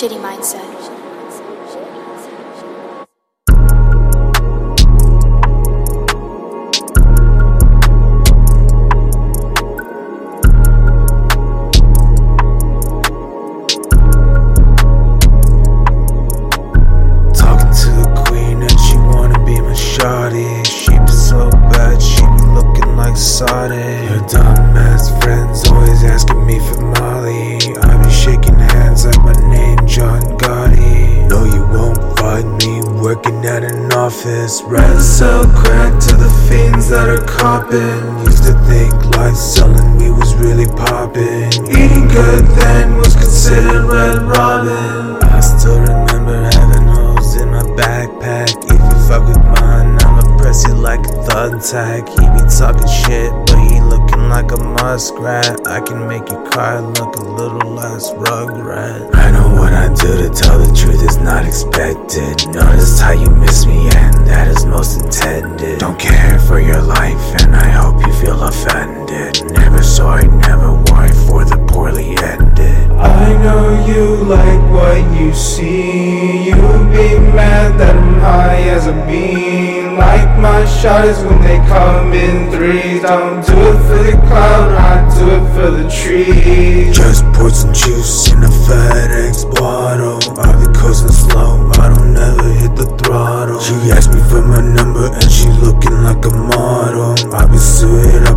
Shitty mindset. Working at an office. Rather sell crack to the fiends that are copping. Used to think life selling me was really popping. Eating good then was considered red robin. I still remember having holes in my backpack. If you fuck with mine, I'ma press you like a thug tag. He be talking shit, but he looking like a muskrat. I can make your car look a little less rugrat. I know what I do to tell the truth is not expected. Notice how you miss me, and that is most intended. Don't care for your life, and I hope you feel offended. Never sorry, never worry for the poorly ended. I know you like what you see. You'd be mad that I'm high as a bean. Like my shots when they come in threes. Don't do it for the cloud, I do it for the trees. Just poured some juice in a FedEx bottle. I be coasting slow, I don't ever hit the throttle. She asked me for my number and she looking like a model. I be suited